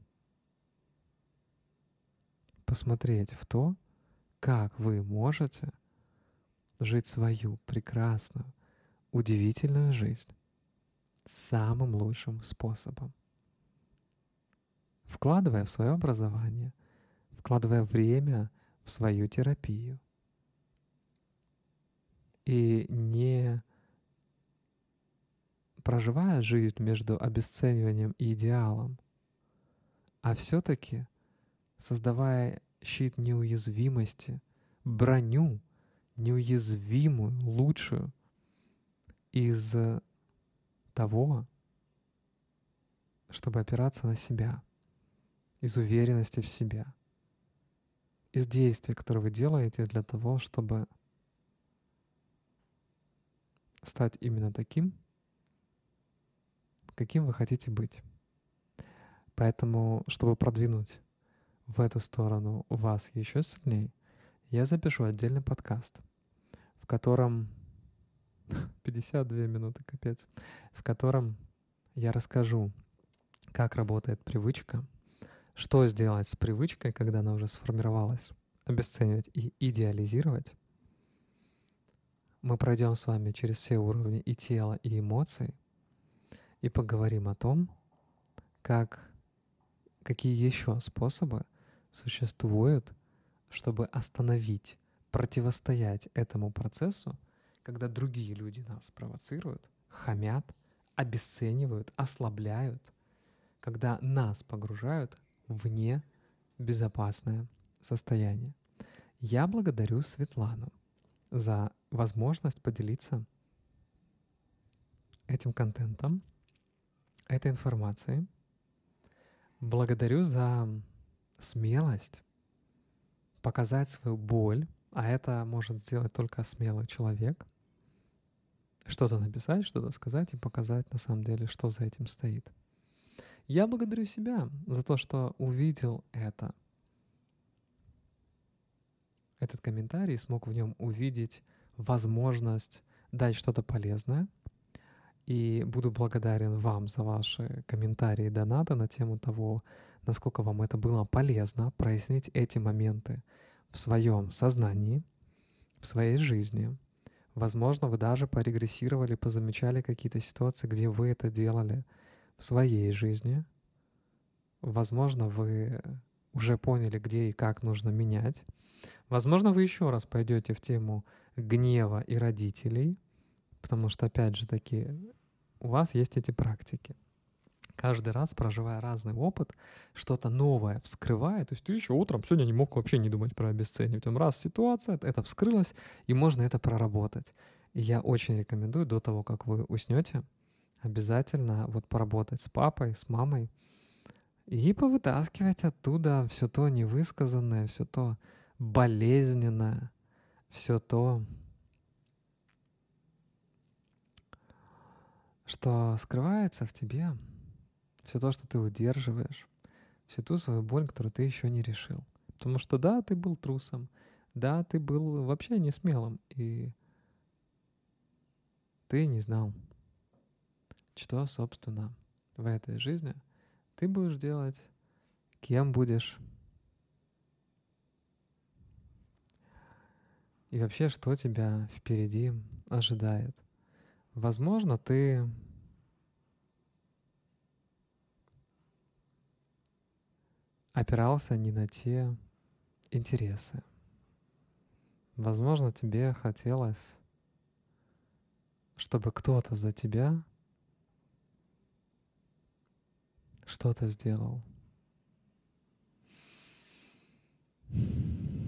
посмотреть в то, как вы можете жить свою прекрасную, удивительную жизнь самым лучшим способом. Вкладывая в свое образование, вкладывая время в свою терапию. И не проживая жизнь между обесцениванием и идеалом, а все-таки создавая щит неуязвимости, броню неуязвимую, лучшую из того, чтобы опираться на себя, из уверенности в себя, из действий, которые вы делаете для того, чтобы стать именно таким, каким вы хотите быть. Поэтому, чтобы продвинуть в эту сторону вас еще сильнее, я запишу отдельный подкаст, в котором 52 минуты, капец, в котором я расскажу, как работает привычка, что сделать с привычкой, когда она уже сформировалась, обесценивать и идеализировать. Мы пройдем с вами через все уровни и тела, и эмоций, и поговорим о том, как, какие еще способы существуют, чтобы остановить, противостоять этому процессу когда другие люди нас провоцируют, хамят, обесценивают, ослабляют, когда нас погружают в безопасное состояние. Я благодарю Светлану за возможность поделиться этим контентом, этой информацией. Благодарю за смелость показать свою боль, а это может сделать только смелый человек — что-то написать, что-то сказать и показать на самом деле, что за этим стоит. Я благодарю себя за то, что увидел это. Этот комментарий смог в нем увидеть возможность дать что-то полезное. И буду благодарен вам за ваши комментарии и донаты на тему того, насколько вам это было полезно прояснить эти моменты в своем сознании, в своей жизни — Возможно, вы даже порегрессировали, позамечали какие-то ситуации, где вы это делали в своей жизни. Возможно, вы уже поняли, где и как нужно менять. Возможно, вы еще раз пойдете в тему гнева и родителей, потому что, опять же таки, у вас есть эти практики каждый раз, проживая разный опыт, что-то новое вскрывает. То есть ты еще утром сегодня не мог вообще не думать про обесценивание. Там раз ситуация, это вскрылось, и можно это проработать. И я очень рекомендую до того, как вы уснете, обязательно вот поработать с папой, с мамой и повытаскивать оттуда все то невысказанное, все то болезненное, все то, что скрывается в тебе, все то, что ты удерживаешь, всю ту свою боль, которую ты еще не решил. Потому что да, ты был трусом, да, ты был вообще не смелым, и ты не знал, что, собственно, в этой жизни ты будешь делать, кем будешь, и вообще, что тебя впереди ожидает. Возможно, ты опирался не на те интересы. Возможно, тебе хотелось, чтобы кто-то за тебя что-то сделал.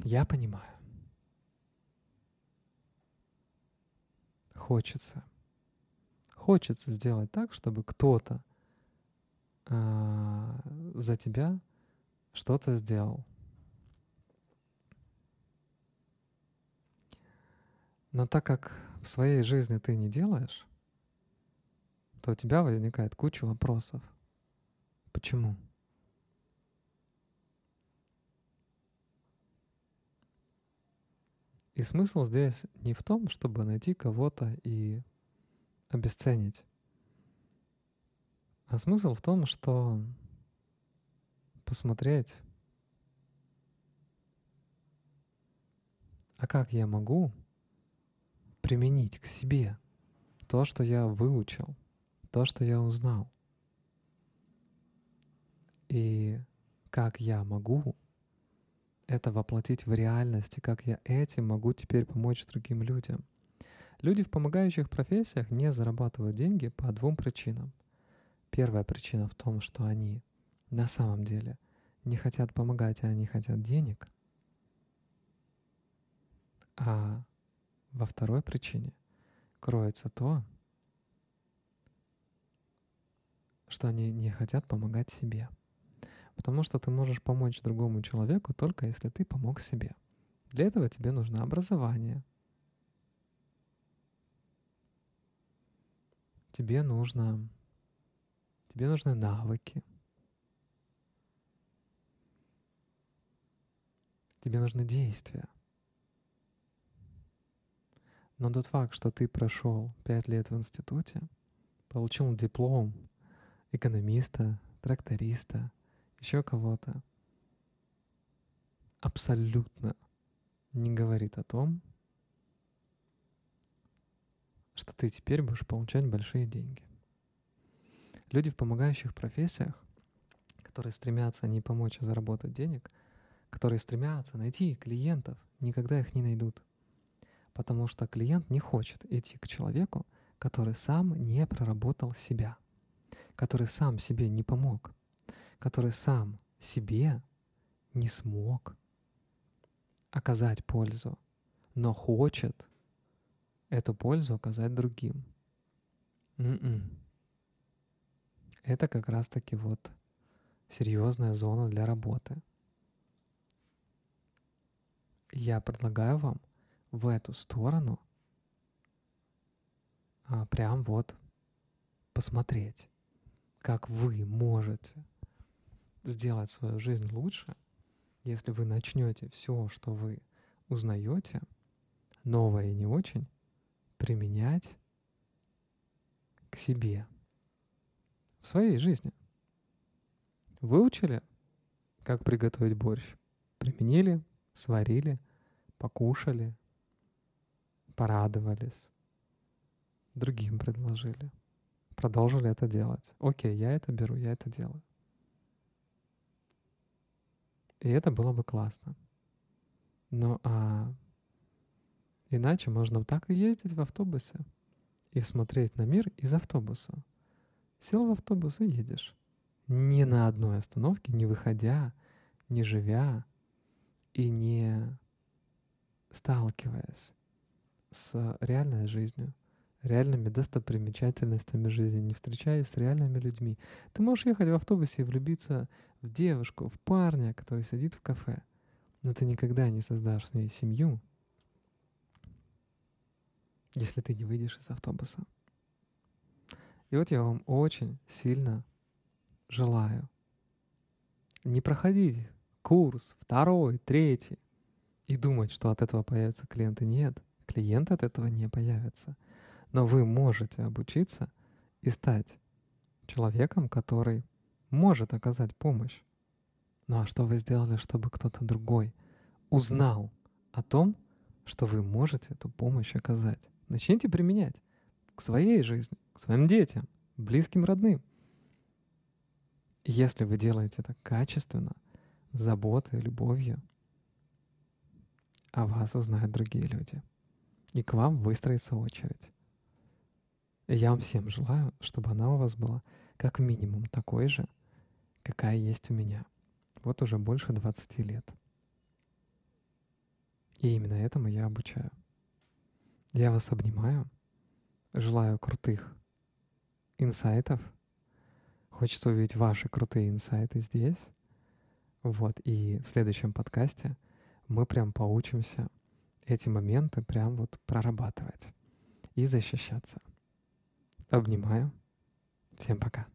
Я понимаю. Хочется. Хочется сделать так, чтобы кто-то э, за тебя что-то сделал. Но так как в своей жизни ты не делаешь, то у тебя возникает куча вопросов. Почему? И смысл здесь не в том, чтобы найти кого-то и обесценить. А смысл в том, что посмотреть, а как я могу применить к себе то, что я выучил, то, что я узнал. И как я могу это воплотить в реальности, как я этим могу теперь помочь другим людям. Люди в помогающих профессиях не зарабатывают деньги по двум причинам. Первая причина в том, что они на самом деле не хотят помогать, а они хотят денег. А во второй причине кроется то, что они не хотят помогать себе. Потому что ты можешь помочь другому человеку только если ты помог себе. Для этого тебе нужно образование. Тебе нужно тебе нужны навыки. Тебе нужны действия. Но тот факт, что ты прошел пять лет в институте, получил диплом экономиста, тракториста, еще кого-то, абсолютно не говорит о том, что ты теперь будешь получать большие деньги. Люди в помогающих профессиях, которые стремятся не помочь, а заработать денег, которые стремятся найти клиентов, никогда их не найдут. Потому что клиент не хочет идти к человеку, который сам не проработал себя, который сам себе не помог, который сам себе не смог оказать пользу, но хочет эту пользу оказать другим. Mm-mm. Это как раз-таки вот серьезная зона для работы. Я предлагаю вам в эту сторону а, прям вот посмотреть, как вы можете сделать свою жизнь лучше, если вы начнете все, что вы узнаете, новое и не очень, применять к себе в своей жизни. Выучили, как приготовить борщ? Применили, сварили, покушали, порадовались, другим предложили, продолжили это делать. Окей, я это беру, я это делаю. И это было бы классно. Но а иначе можно так и ездить в автобусе и смотреть на мир из автобуса. Сел в автобус и едешь. Ни на одной остановке, не выходя, не живя и не сталкиваясь с реальной жизнью, реальными достопримечательностями жизни, не встречаясь с реальными людьми. Ты можешь ехать в автобусе и влюбиться в девушку, в парня, который сидит в кафе, но ты никогда не создашь с ней семью, если ты не выйдешь из автобуса. И вот я вам очень сильно желаю не проходить курс второй, третий, и думать, что от этого появятся клиенты. Нет, клиенты от этого не появятся. Но вы можете обучиться и стать человеком, который может оказать помощь. Ну а что вы сделали, чтобы кто-то другой узнал о том, что вы можете эту помощь оказать? Начните применять к своей жизни, к своим детям, близким, родным. Если вы делаете это качественно, с заботой, любовью, о вас узнают другие люди. И к вам выстроится очередь. И я вам всем желаю, чтобы она у вас была как минимум такой же, какая есть у меня. Вот уже больше 20 лет. И именно этому я обучаю. Я вас обнимаю. Желаю крутых инсайтов. Хочется увидеть ваши крутые инсайты здесь. Вот, и в следующем подкасте мы прям поучимся эти моменты прям вот прорабатывать и защищаться. Обнимаю. Всем пока.